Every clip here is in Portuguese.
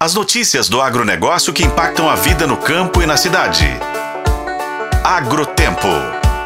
As notícias do agronegócio que impactam a vida no campo e na cidade. Agrotempo.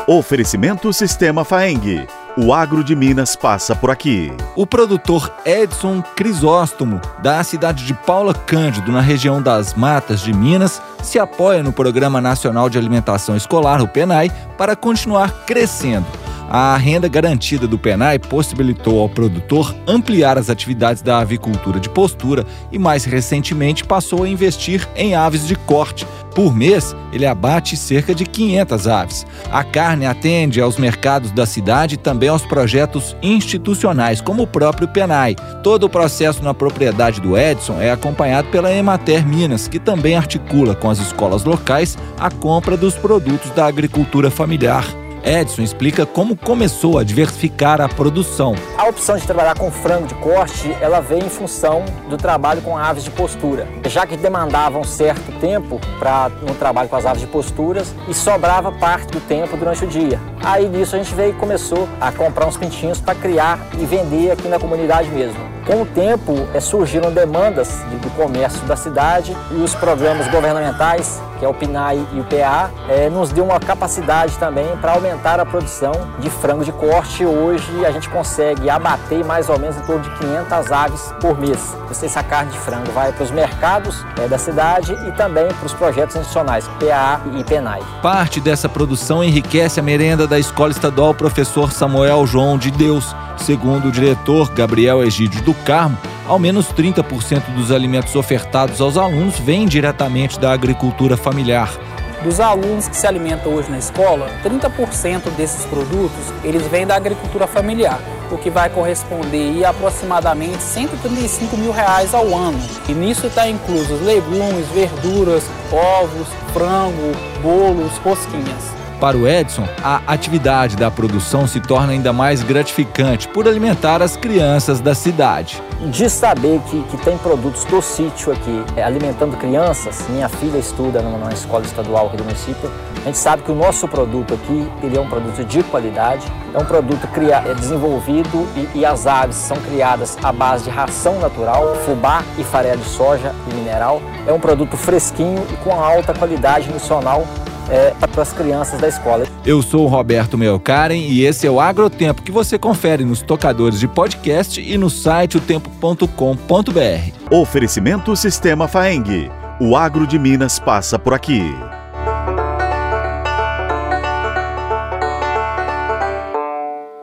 Oferecimento Sistema Faeng. O agro de Minas passa por aqui. O produtor Edson Crisóstomo, da cidade de Paula Cândido, na região das Matas de Minas, se apoia no Programa Nacional de Alimentação Escolar, o PENAI, para continuar crescendo. A renda garantida do PENAI possibilitou ao produtor ampliar as atividades da avicultura de postura e, mais recentemente, passou a investir em aves de corte. Por mês, ele abate cerca de 500 aves. A carne atende aos mercados da cidade e também aos projetos institucionais, como o próprio PENAI. Todo o processo na propriedade do Edson é acompanhado pela Emater Minas, que também articula com as escolas locais a compra dos produtos da agricultura familiar. Edson explica como começou a diversificar a produção. A opção de trabalhar com frango de corte, ela veio em função do trabalho com aves de postura, já que demandava um certo tempo para no trabalho com as aves de posturas e sobrava parte do tempo durante o dia. Aí nisso a gente veio e começou a comprar uns pintinhos para criar e vender aqui na comunidade mesmo. Com o tempo, é, surgiram demandas do comércio da cidade e os programas governamentais, que é o PNAE e o PA, é, nos deu uma capacidade também para aumentar a produção de frango de corte. Hoje a gente consegue abater mais ou menos em torno de 500 aves por mês. Essa carne de frango vai para os mercados é, da cidade e também para os projetos institucionais, PA e PNAE. Parte dessa produção enriquece a merenda da Escola Estadual Professor Samuel João de Deus Segundo o diretor Gabriel Egídio do Carmo, ao menos 30% dos alimentos ofertados aos alunos vêm diretamente da agricultura familiar. Dos alunos que se alimentam hoje na escola, 30% desses produtos eles vêm da agricultura familiar, o que vai corresponder a aproximadamente 135 mil reais ao ano. E nisso está inclusos legumes, verduras, ovos, frango, bolos, rosquinhas. Para o Edson, a atividade da produção se torna ainda mais gratificante por alimentar as crianças da cidade. De saber que, que tem produtos do sítio aqui é, alimentando crianças, minha filha estuda numa escola estadual aqui do município, a gente sabe que o nosso produto aqui ele é um produto de qualidade, é um produto criado, é desenvolvido e, e as aves são criadas à base de ração natural, fubá e farelo de soja e mineral. É um produto fresquinho e com alta qualidade nutricional é, para as crianças da escola. Eu sou o Roberto Melkaren e esse é o Agrotempo que você confere nos tocadores de podcast e no site otempo.com.br. Oferecimento Sistema Faeng. O agro de Minas passa por aqui.